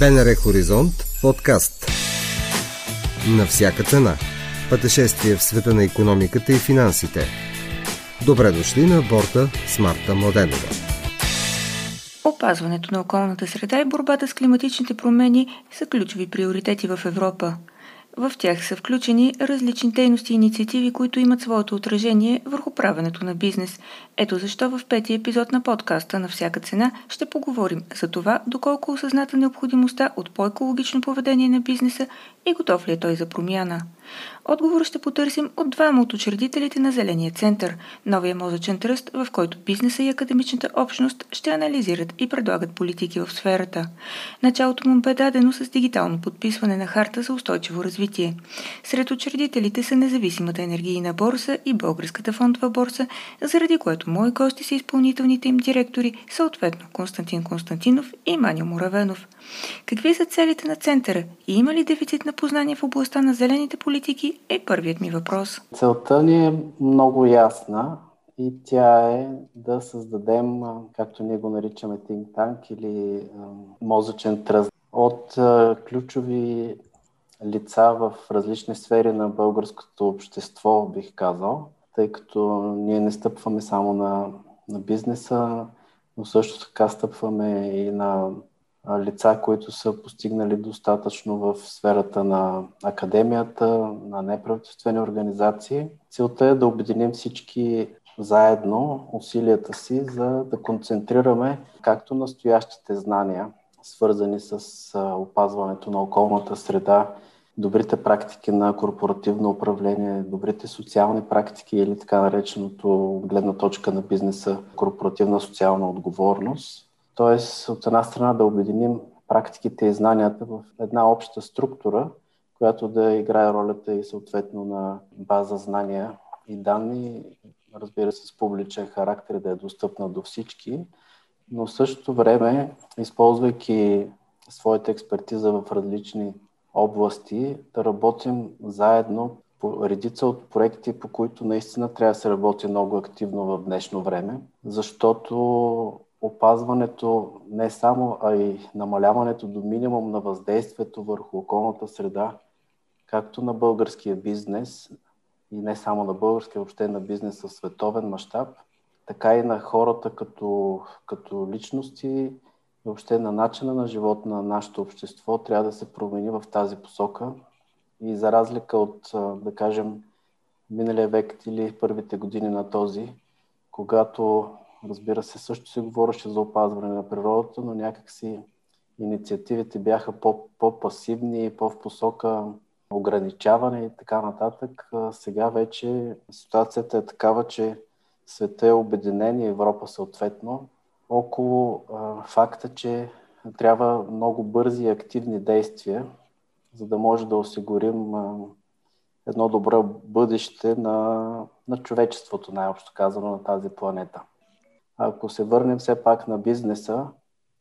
БНР Хоризонт подкаст. На всяка цена. Пътешествие в света на економиката и финансите. Добре дошли на борта с Марта Младенова. Опазването на околната среда и борбата с климатичните промени са ключови приоритети в Европа – в тях са включени различни дейности и инициативи, които имат своето отражение върху правенето на бизнес. Ето защо в петия епизод на подкаста на всяка цена ще поговорим за това доколко осъзната необходимостта от по-екологично поведение на бизнеса и готов ли е той за промяна. Отговор ще потърсим от двама от учредителите на Зеления център, новия мозъчен тръст, в който бизнеса и академичната общност ще анализират и предлагат политики в сферата. Началото му бе дадено с дигитално подписване на харта за устойчиво развитие. Сред учредителите са независимата енергийна борса и Българската фондова борса, заради което мои гости са изпълнителните им директори, съответно Константин Константинов и Манио Муравенов. Какви са целите на центъра? И има ли дефицит на познание в областта на зелените политики? Е първият ми въпрос. Целта ни е много ясна и тя е да създадем, както ние го наричаме think tank или мозъчен тръст от ключови лица в различни сфери на българското общество, бих казал, тъй като ние не стъпваме само на, на бизнеса, но също така стъпваме и на лица, които са постигнали достатъчно в сферата на академията, на неправителствени организации. Целта е да обединим всички заедно усилията си, за да концентрираме както настоящите знания, свързани с опазването на околната среда, добрите практики на корпоративно управление, добрите социални практики или така нареченото гледна точка на бизнеса корпоративна социална отговорност, Тоест, от една страна да обединим практиките и знанията в една обща структура, която да играе ролята и съответно на база знания и данни, разбира се, с публичен характер, да е достъпна до всички, но в същото време, използвайки своята експертиза в различни области, да работим заедно по редица от проекти, по които наистина трябва да се работи много активно в днешно време, защото опазването не само, а и намаляването до минимум на въздействието върху околната среда, както на българския бизнес, и не само на българския, въобще на бизнес в световен мащаб, така и на хората като, като личности, въобще на начина на живот на нашето общество трябва да се промени в тази посока. И за разлика от, да кажем, миналия век или първите години на този, когато Разбира се, също се говореше за опазване на природата, но някакси инициативите бяха по-пасивни и по-в посока ограничаване и така нататък. Сега вече ситуацията е такава, че света е обединен и Европа съответно около а, факта, че трябва много бързи и активни действия, за да може да осигурим а, едно добро бъдеще на, на човечеството, най-общо казано, на тази планета. Ако се върнем все пак на бизнеса,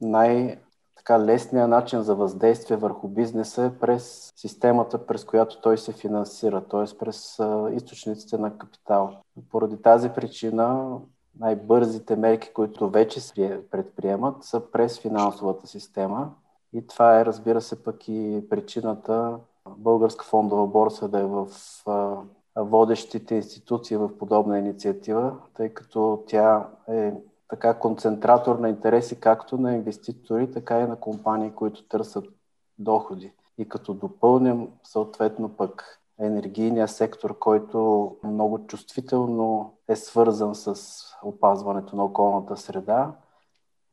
най- така лесният начин за въздействие върху бизнеса е през системата, през която той се финансира, т.е. през източниците на капитал. Поради тази причина най-бързите мерки, които вече се предприемат, са през финансовата система. И това е, разбира се, пък и причината Българска фондова борса да е в водещите институции в подобна инициатива, тъй като тя е така концентратор на интереси както на инвеститори, така и на компании, които търсят доходи. И като допълним съответно пък енергийния сектор, който много чувствително е свързан с опазването на околната среда,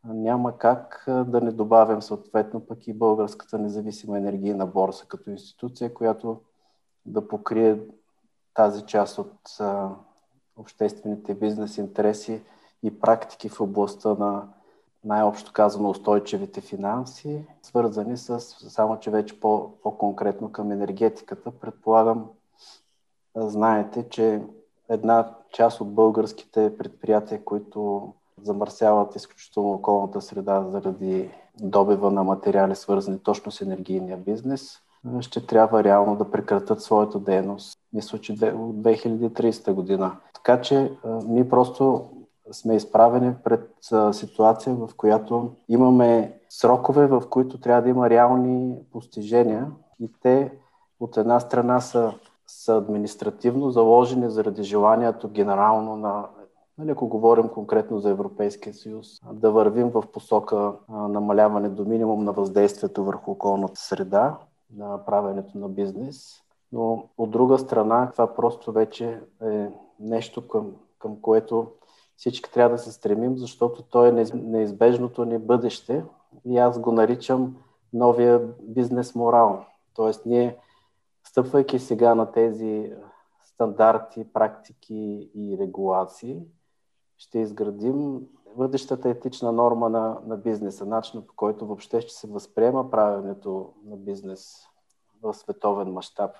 няма как да не добавим съответно пък и Българската независима енергийна борса като институция, която да покрие тази част от а, обществените бизнес интереси и практики в областта на най-общо казано устойчивите финанси, свързани с, само че вече по, по-конкретно към енергетиката. Предполагам, знаете, че една част от българските предприятия, които замърсяват изключително околната среда заради добива на материали, свързани точно с енергийния бизнес, ще трябва реално да прекратят своята дейност. Мисля, че от 2030 година. Така че ние просто сме изправени пред ситуация, в която имаме срокове, в които трябва да има реални постижения и те от една страна са, са административно заложени заради желанието генерално на Нали, ако говорим конкретно за Европейския съюз, да вървим в посока намаляване до минимум на въздействието върху околната среда, на правенето на бизнес. Но от друга страна, това просто вече е нещо, към, към което всички трябва да се стремим, защото то е неизбежното ни бъдеще и аз го наричам новия бизнес морал. Тоест ние, стъпвайки сега на тези стандарти, практики и регулации, ще изградим бъдещата етична норма на, на бизнеса, начинът по който въобще ще се възприема правенето на бизнес в световен мащаб.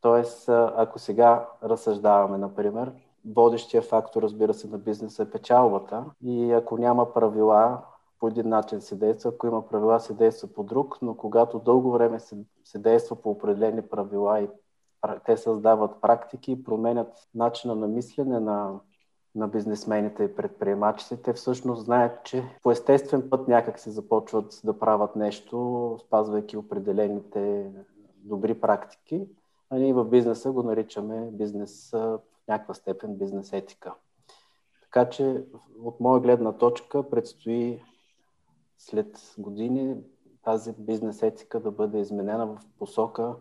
Тоест, ако сега разсъждаваме, например, водещия фактор, разбира се, на бизнеса е печалбата и ако няма правила, по един начин се действа, ако има правила, се действа по друг, но когато дълго време се, се действа по определени правила и те създават практики и променят начина на мислене на на бизнесмените и предприемачите, те всъщност знаят, че по естествен път някак се започват да правят нещо, спазвайки определените добри практики, а ние в бизнеса го наричаме бизнес в някаква степен бизнес етика. Така че от моя гледна точка предстои след години тази бизнес етика да бъде изменена в посока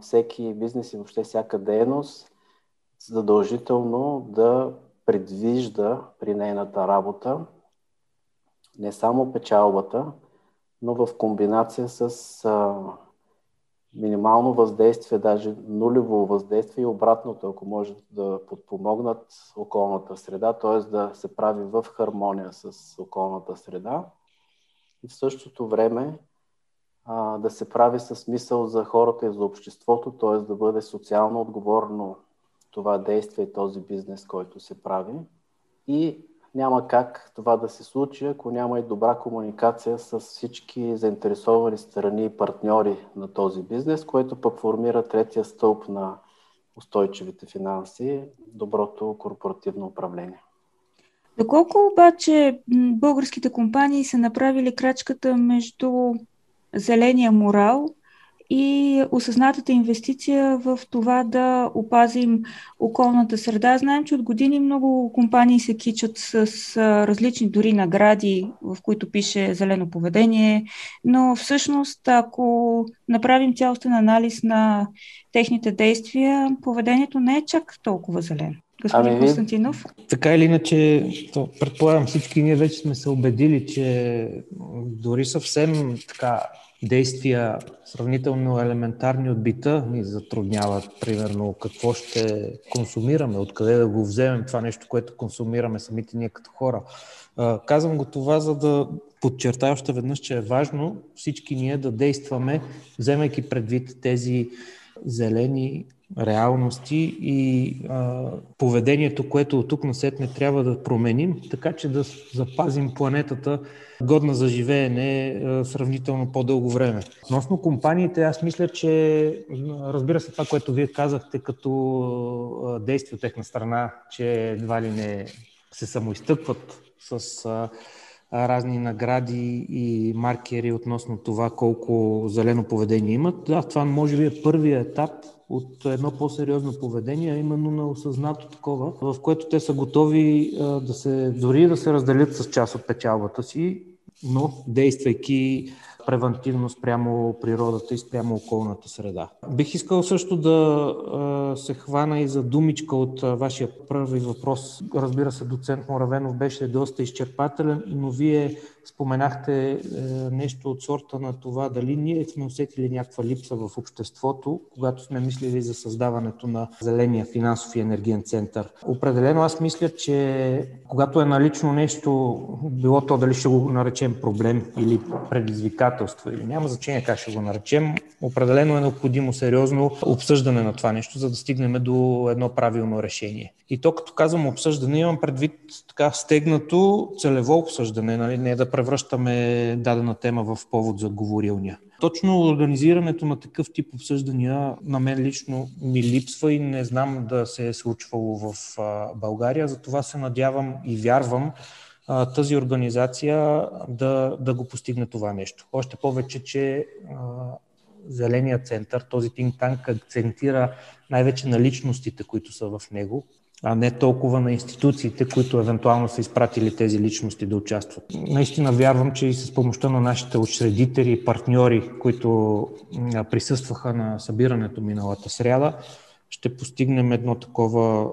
всеки бизнес и въобще всяка дейност задължително да предвижда при нейната работа не само печалбата, но в комбинация с а, минимално въздействие, даже нулево въздействие и обратното, ако може да подпомогнат околната среда, т.е. да се прави в хармония с околната среда и в същото време а, да се прави с мисъл за хората и за обществото, т.е. да бъде социално отговорно това действие този бизнес, който се прави. И няма как това да се случи, ако няма и добра комуникация с всички заинтересовани страни и партньори на този бизнес, което пък формира третия стълб на устойчивите финанси, доброто корпоративно управление. Доколко обаче българските компании са направили крачката между зеления морал и осъзнатата инвестиция в това да опазим околната среда. Знаем, че от години много компании се кичат с различни дори награди, в които пише зелено поведение, но всъщност, ако направим цялостен анализ на техните действия, поведението не е чак толкова зелено. Господин ами, Константинов? Така или иначе, то, предполагам всички ние вече сме се убедили, че дори съвсем така действия, сравнително елементарни от бита, ни затрудняват, примерно, какво ще консумираме, откъде да го вземем това нещо, което консумираме самите ние като хора. Казвам го това, за да подчертая още веднъж, че е важно всички ние да действаме, вземайки предвид тези зелени реалности и а, поведението, което от тук не трябва да променим, така че да запазим планетата годна за живеене а, сравнително по-дълго време. Относно компаниите, аз мисля, че разбира се това, което вие казахте като действие от техна страна, че едва ли не се самоизтъкват с а, разни награди и маркери относно това колко зелено поведение имат. Да, това може би е първият етап от едно по-сериозно поведение, а именно на осъзнато такова, в което те са готови да се, дори да се разделят с част от печалбата си, но действайки превентивно спрямо природата и спрямо околната среда. Бих искал също да се хвана и за думичка от вашия първи въпрос. Разбира се, доцент Моравенов беше доста изчерпателен, но вие споменахте е, нещо от сорта на това дали ние сме усетили някаква липса в обществото, когато сме мислили за създаването на зеления финансов и енергиен център. Определено аз мисля, че когато е налично нещо, било то дали ще го наречем проблем или предизвикателство, или няма значение как ще го наречем, определено е необходимо сериозно обсъждане на това нещо, за да стигнем до едно правилно решение. И то, като казвам обсъждане, имам предвид така стегнато целево обсъждане, нали? не да превръщаме дадена тема в повод за говорилния. Точно организирането на такъв тип обсъждания на мен лично ми липсва и не знам да се е случвало в България. Затова се надявам и вярвам, тази организация да, да го постигне това нещо. Още повече, че Зеления център, този think tank акцентира най-вече на личностите, които са в него, а не толкова на институциите, които евентуално са изпратили тези личности да участват. Наистина вярвам, че и с помощта на нашите учредители и партньори, които присъстваха на събирането миналата сряда, ще постигнем едно такова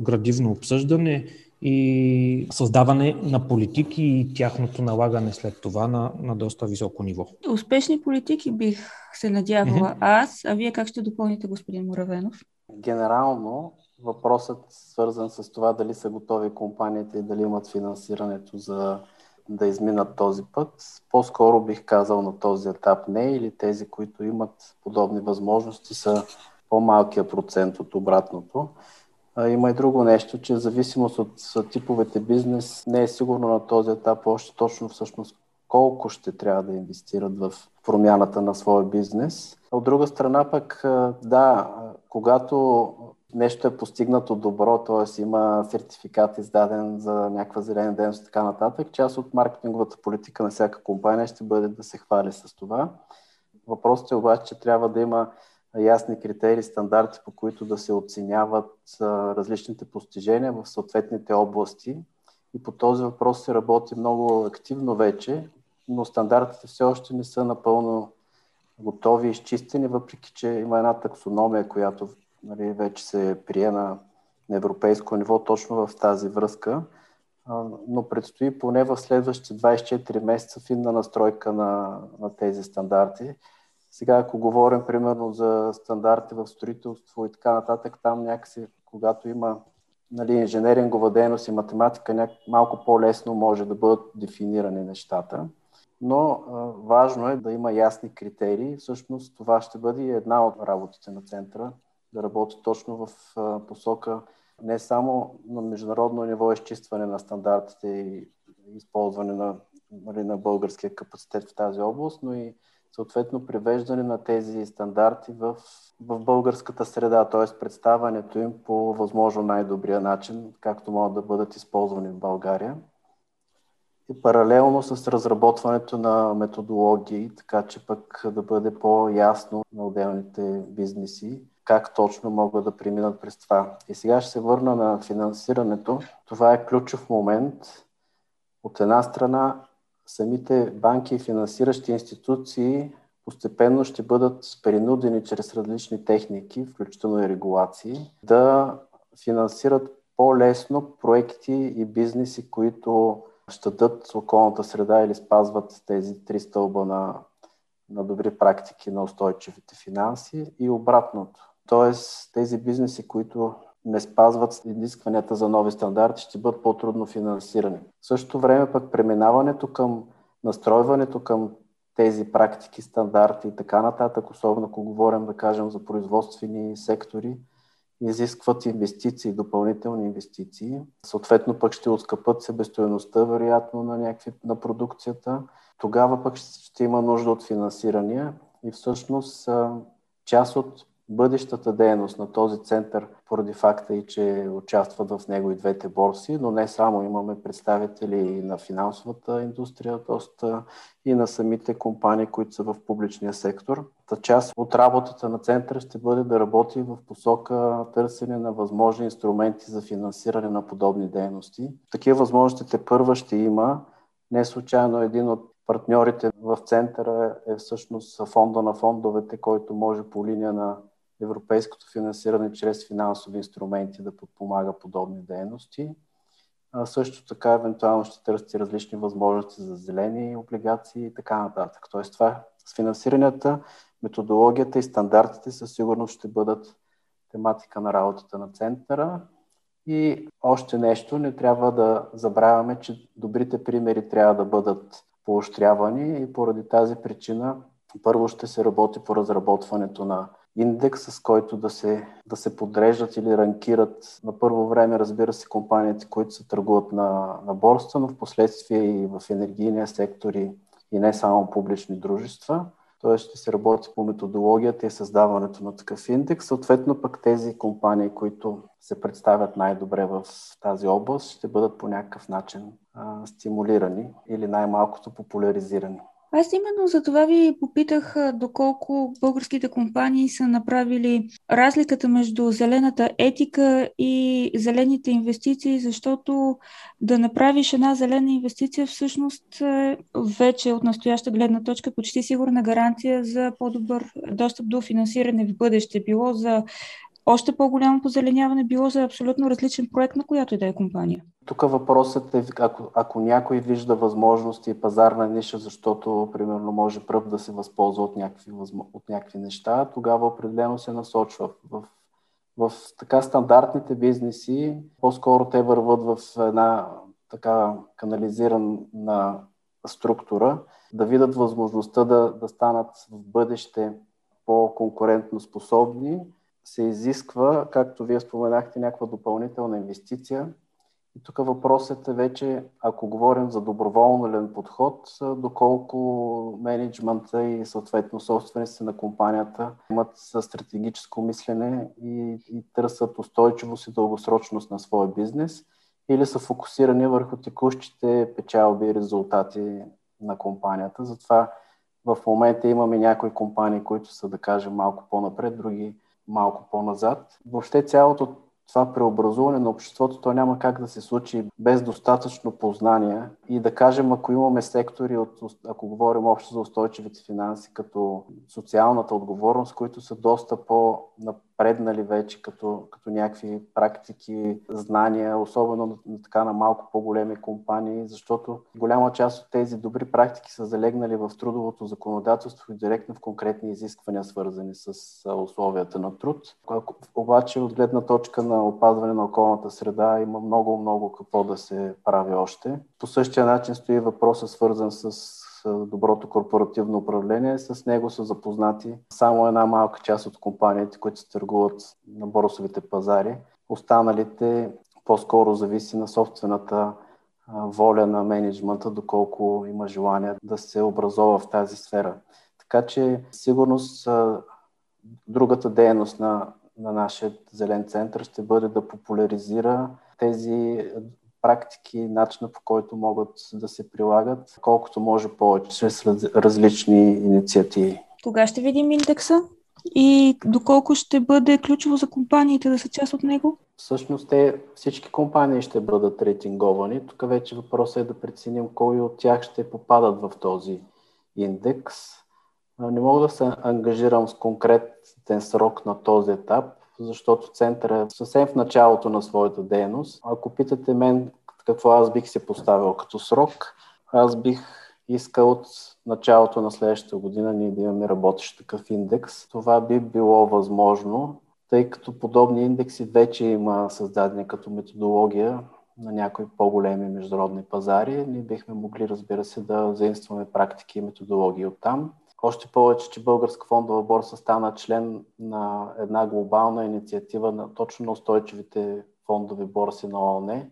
градивно обсъждане и създаване на политики и тяхното налагане след това на, на доста високо ниво. Успешни политики бих се надявала mm-hmm. аз, а вие как ще допълните, господин Муравенов? Генерално въпросът свързан с това дали са готови компаниите и дали имат финансирането за да изминат този път. По-скоро бих казал на този етап не или тези, които имат подобни възможности са по-малкия процент от обратното. Има и друго нещо, че в зависимост от типовете бизнес не е сигурно на този етап още точно всъщност колко ще трябва да инвестират в промяната на своя бизнес. От друга страна пък, да, когато нещо е постигнато добро, т.е. има сертификат издаден за някаква зелена дейност и така нататък, част от маркетинговата политика на всяка компания ще бъде да се хвали с това. Въпросът е обаче, че трябва да има ясни критерии, стандарти, по които да се оценяват различните постижения в съответните области. И по този въпрос се работи много активно вече, но стандартите все още не са напълно готови и изчистени, въпреки че има една таксономия, която нали, вече се прие на, европейско ниво точно в тази връзка. Но предстои поне в следващите 24 месеца финна настройка на, на тези стандарти. Сега, ако говорим примерно за стандарти в строителство и така нататък, там някакси, когато има нали, инженерингова дейност и математика, няк... малко по-лесно може да бъдат дефинирани нещата. Но а, важно е да има ясни критерии. Всъщност това ще бъде една от работите на центъра, да работи точно в посока не само на международно ниво изчистване на стандартите и използване на, нали, на българския капацитет в тази област, но и съответно привеждане на тези стандарти в, в българската среда, т.е. представането им по възможно най-добрия начин, както могат да бъдат използвани в България. И паралелно с разработването на методологии, така че пък да бъде по-ясно на отделните бизнеси, как точно могат да преминат през това. И сега ще се върна на финансирането. Това е ключов момент. От една страна самите банки и финансиращи институции постепенно ще бъдат принудени чрез различни техники, включително и регулации, да финансират по-лесно проекти и бизнеси, които щадат околната среда или спазват тези три стълба на, на добри практики на устойчивите финанси и обратното. Тоест тези бизнеси, които не спазват изискванията за нови стандарти, ще бъдат по-трудно финансирани. В същото време пък преминаването към настройването към тези практики, стандарти и така нататък, особено ако говорим, да кажем, за производствени сектори, изискват инвестиции, допълнителни инвестиции. Съответно пък ще отскъпат себестоеността, вероятно, на, някакви, на продукцията. Тогава пък ще има нужда от финансирания и всъщност част от бъдещата дейност на този център, поради факта и, че участват в него и двете борси, но не само имаме представители на финансовата индустрия, т.е. и на самите компании, които са в публичния сектор. Та част от работата на центъра ще бъде да работи в посока търсене на възможни инструменти за финансиране на подобни дейности. Такива възможности те първа ще има. Не случайно един от партньорите в центъра е всъщност фонда на фондовете, който може по линия на европейското финансиране чрез финансови инструменти да подпомага подобни дейности. А също така, евентуално ще търсите различни възможности за зелени облигации и така нататък. Тоест това с финансирането, методологията и стандартите със сигурност ще бъдат тематика на работата на центъра. И още нещо, не трябва да забравяме, че добрите примери трябва да бъдат поощрявани и поради тази причина първо ще се работи по разработването на индекс, с който да се, да се подреждат или ранкират на първо време, разбира се, компаниите, които се търгуват на, на борста, но в последствие и в енергийния сектор и, и не само публични дружества. т.е. ще се работи по методологията и създаването на такъв индекс. Съответно пък тези компании, които се представят най-добре в тази област, ще бъдат по някакъв начин а, стимулирани или най-малкото популяризирани. Аз именно за това ви попитах доколко българските компании са направили разликата между зелената етика и зелените инвестиции, защото да направиш една зелена инвестиция всъщност е вече от настояща гледна точка почти сигурна гаранция за по-добър достъп до финансиране в бъдеще, било за още по-голямо позеленяване, било за абсолютно различен проект на която и да е компания. Тук въпросът е, ако, ако някой вижда възможности и пазарна ниша, защото, примерно, може пръв да се възползва от някакви, от някакви неща, тогава определено се насочва. В, в така стандартните бизнеси, по-скоро те върват в една така канализирана структура, да видят възможността да, да станат в бъдеще по-конкурентно способни, се изисква, както вие споменахте, някаква допълнителна инвестиция. И тук въпросът е вече, ако говорим за доброволен подход, доколко менеджмента и съответно собствениците на компанията имат стратегическо мислене и, и търсят устойчивост и дългосрочност на своя бизнес или са фокусирани върху текущите печалби и резултати на компанията. Затова в момента имаме някои компании, които са, да кажем, малко по-напред, други малко по-назад. Въобще цялото това преобразуване на обществото, то няма как да се случи без достатъчно познание. И да кажем, ако имаме сектори, от, ако говорим общо за устойчивите финанси, като социалната отговорност, които са доста по-напреднали вече като, като някакви практики, знания, особено на, така на малко по-големи компании, защото голяма част от тези добри практики са залегнали в трудовото законодателство и директно в конкретни изисквания, свързани с условията на труд. Обаче от гледна точка на опазване на околната среда има много, много какво да се прави още. По същия начин стои въпросът свързан с доброто корпоративно управление. С него са запознати само една малка част от компаниите, които се търгуват на борсовите пазари. Останалите по-скоро зависи на собствената воля на менеджмента, доколко има желание да се образова в тази сфера. Така че сигурност другата дейност на на нашия зелен център ще бъде да популяризира тези практики, начина по който могат да се прилагат, колкото може повече, чрез различни инициативи. Кога ще видим индекса? И доколко ще бъде ключово за компаниите да са част от него? Всъщност те, всички компании ще бъдат рейтинговани. Тук вече въпросът е да преценим кои от тях ще попадат в този индекс. Не мога да се ангажирам с конкретен срок на този етап, защото център е съвсем в началото на своята дейност. Ако питате мен какво аз бих се поставил като срок, аз бих искал от началото на следващата година ние да имаме работещ такъв индекс. Това би било възможно, тъй като подобни индекси вече има създадени като методология на някои по-големи международни пазари. Ние бихме могли, разбира се, да заимстваме практики и методологии от там. Още повече, че Българска фондова борса стана член на една глобална инициатива на точно устойчивите фондови борси на ООН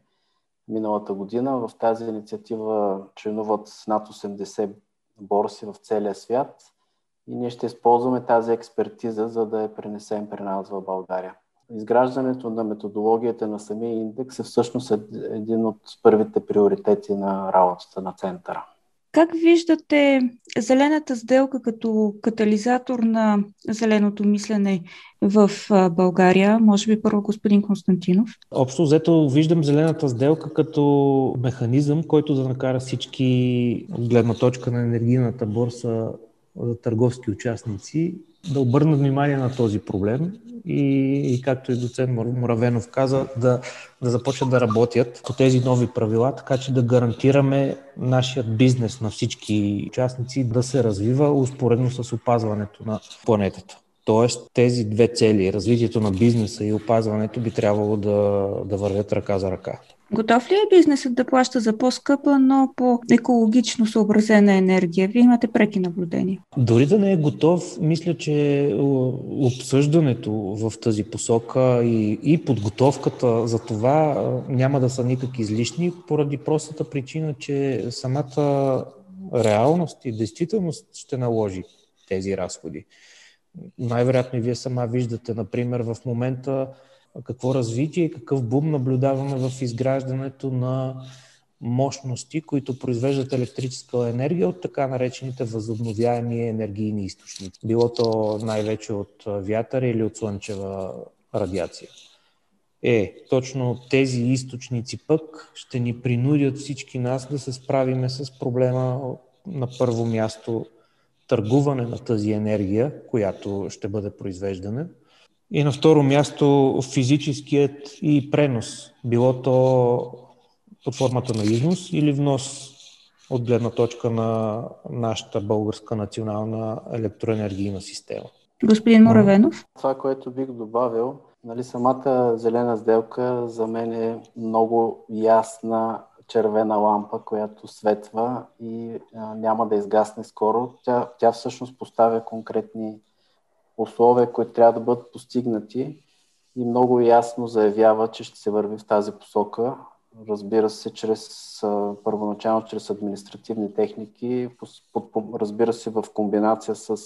миналата година. В тази инициатива членуват над 80 борси в целия свят и ние ще използваме тази експертиза, за да я пренесем при нас в България. Изграждането на методологията на самия индекс е всъщност един от първите приоритети на работата на центъра. Как виждате зелената сделка като катализатор на зеленото мислене в България? Може би първо господин Константинов. Общо взето виждам зелената сделка като механизъм, който да накара всички от гледна точка на енергийната борса търговски участници да обърнат внимание на този проблем и, и както и доцент Муравенов каза, да, да започнат да работят по тези нови правила, така че да гарантираме нашият бизнес на всички участници да се развива успоредно с опазването на планетата. Тоест тези две цели, развитието на бизнеса и опазването, би трябвало да, да вървят ръка за ръка. Готов ли е бизнесът да плаща за по-скъпа, но по-екологично съобразена енергия? Вие имате преки наблюдения. Дори да не е готов, мисля, че обсъждането в тази посока и, и подготовката за това няма да са никак излишни, поради простата причина, че самата реалност и действителност ще наложи тези разходи. Най-вероятно и вие сама виждате, например, в момента какво развитие и какъв бум наблюдаваме в изграждането на мощности, които произвеждат електрическа енергия от така наречените възобновяеми енергийни източници. Било то най-вече от вятър или от слънчева радиация. Е, точно тези източници пък ще ни принудят всички нас да се справиме с проблема на първо място търгуване на тази енергия, която ще бъде произвеждана. И на второ място физическият и пренос, било то под формата на износ или внос от гледна точка на нашата българска национална електроенергийна система. Господин Моравенов? Това, което бих добавил, нали, самата зелена сделка за мен е много ясна червена лампа, която светва и а, няма да изгасне скоро. Тя, тя всъщност поставя конкретни условия, които трябва да бъдат постигнати и много ясно заявява, че ще се върви в тази посока. Разбира се, чрез първоначално чрез административни техники, разбира се в комбинация с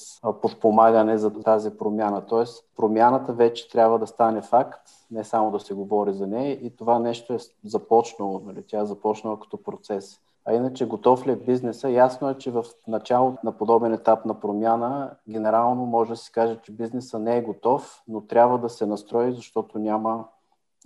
подпомагане за тази промяна. Тоест, промяната вече трябва да стане факт, не само да се говори за нея и това нещо е започнало, нали? тя е започнала като процес. А иначе готов ли е бизнеса? Ясно е, че в началото на подобен етап на промяна, генерално може да се каже, че бизнеса не е готов, но трябва да се настрои, защото няма,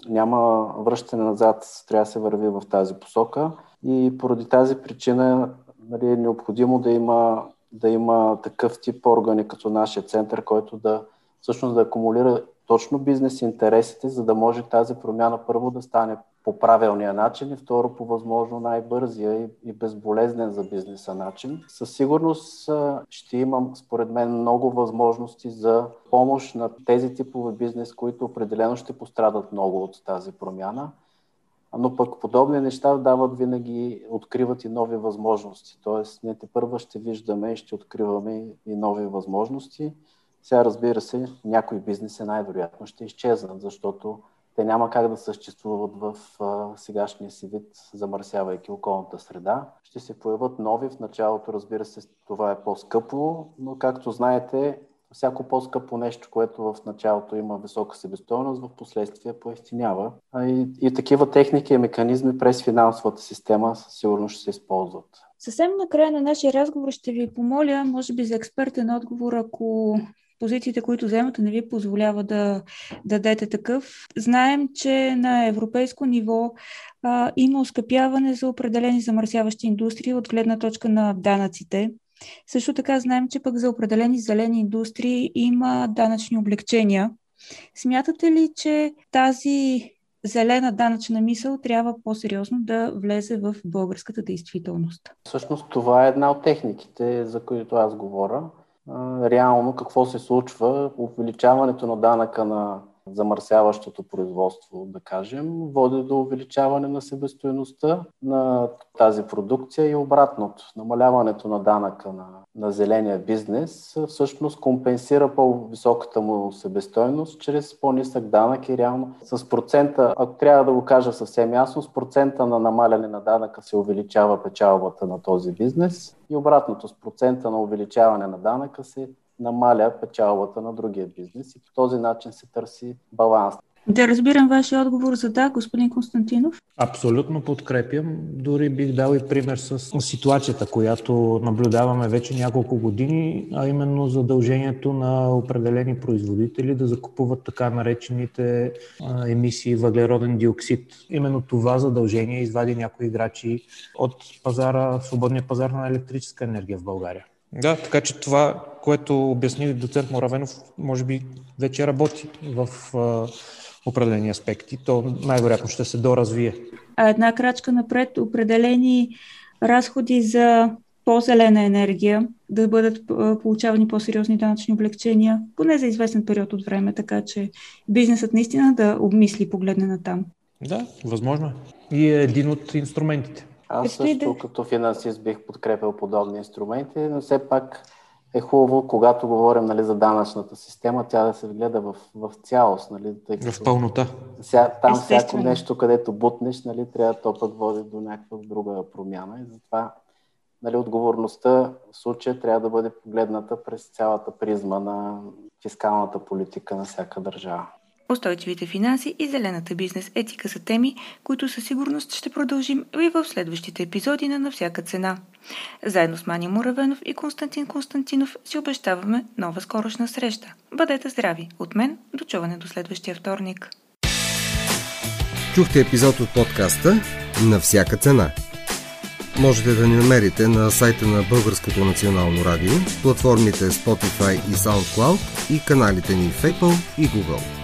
няма връщане назад, трябва да се върви в тази посока. И поради тази причина нали, е необходимо да има, да има такъв тип органи като нашия център, който да всъщност да акумулира точно бизнес интересите, за да може тази промяна първо да стане по правилния начин и второ по възможно най-бързия и, и безболезнен за бизнеса начин. Със сигурност ще имам, според мен, много възможности за помощ на тези типове бизнес, които определено ще пострадат много от тази промяна. Но пък подобни неща дават винаги, откриват и нови възможности. Тоест, ние те първа ще виждаме и ще откриваме и нови възможности. Сега, разбира се, някои бизнеси най-вероятно ще изчезнат, защото те няма как да съществуват в а, сегашния си вид, замърсявайки околната среда. Ще се появят нови. В началото, разбира се, това е по-скъпо, но както знаете, всяко по-скъпо нещо, което в началото има висока себестойност, в последствие поевтинява. И, и такива техники и механизми през финансовата система сигурно ще се използват. Съвсем накрая на нашия разговор ще ви помоля, може би за експертен отговор, ако позициите, които вземате, не ви позволява да, да дадете такъв. Знаем, че на европейско ниво а, има оскъпяване за определени замърсяващи индустрии от гледна точка на данъците. Също така знаем, че пък за определени зелени индустрии има данъчни облегчения. Смятате ли, че тази зелена данъчна мисъл трябва по-сериозно да влезе в българската действителност? Всъщност това е една от техниките, за които аз говоря реално какво се случва. Увеличаването на данъка на замърсяващото производство, да кажем, води до увеличаване на себестоеността на тази продукция и обратното. Намаляването на данъка на, на зеления бизнес всъщност компенсира по-високата му себестойност чрез по-нисък данък и реално с процента, ако трябва да го кажа съвсем ясно, с процента на намаляне на данъка се увеличава печалбата на този бизнес и обратното, с процента на увеличаване на данъка се намаля печалбата на другия бизнес и по този начин се търси баланс. Да разбирам вашия отговор за да, господин Константинов. Абсолютно подкрепям. Дори бих дал и пример с ситуацията, която наблюдаваме вече няколко години, а именно задължението на определени производители да закупуват така наречените емисии въглероден диоксид. Именно това задължение извади някои играчи от пазара, свободния пазар на електрическа енергия в България. Да, така че това, което обясни доцент Моравенов, може би вече работи в а, определени аспекти. То най-вероятно ще се доразвие. А една крачка напред, определени разходи за по-зелена енергия, да бъдат получавани по-сериозни данъчни облегчения, поне за известен период от време, така че бизнесът наистина да обмисли и погледне на там. Да, възможно е. И е един от инструментите. Аз също като финансист бих подкрепил подобни инструменти, но все пак е хубаво, когато говорим нали, за данъчната система, тя да се гледа в, в цялост. Нали, тъй като в пълнота. Ся, там всяко нещо, където бутнеш, нали, трябва то пък води до някаква друга промяна. И затова нали, отговорността в случая трябва да бъде погледната през цялата призма на фискалната политика на всяка държава. Устойчивите финанси и зелената бизнес етика са теми, които със сигурност ще продължим и в следващите епизоди на На цена. Заедно с Мани Муравенов и Константин Константинов си обещаваме нова скорошна среща. Бъдете здрави! От мен до чуване до следващия вторник. Чухте епизод от подкаста На всяка цена. Можете да ни намерите на сайта на Българското национално радио, платформите Spotify и SoundCloud и каналите ни в Apple и Google.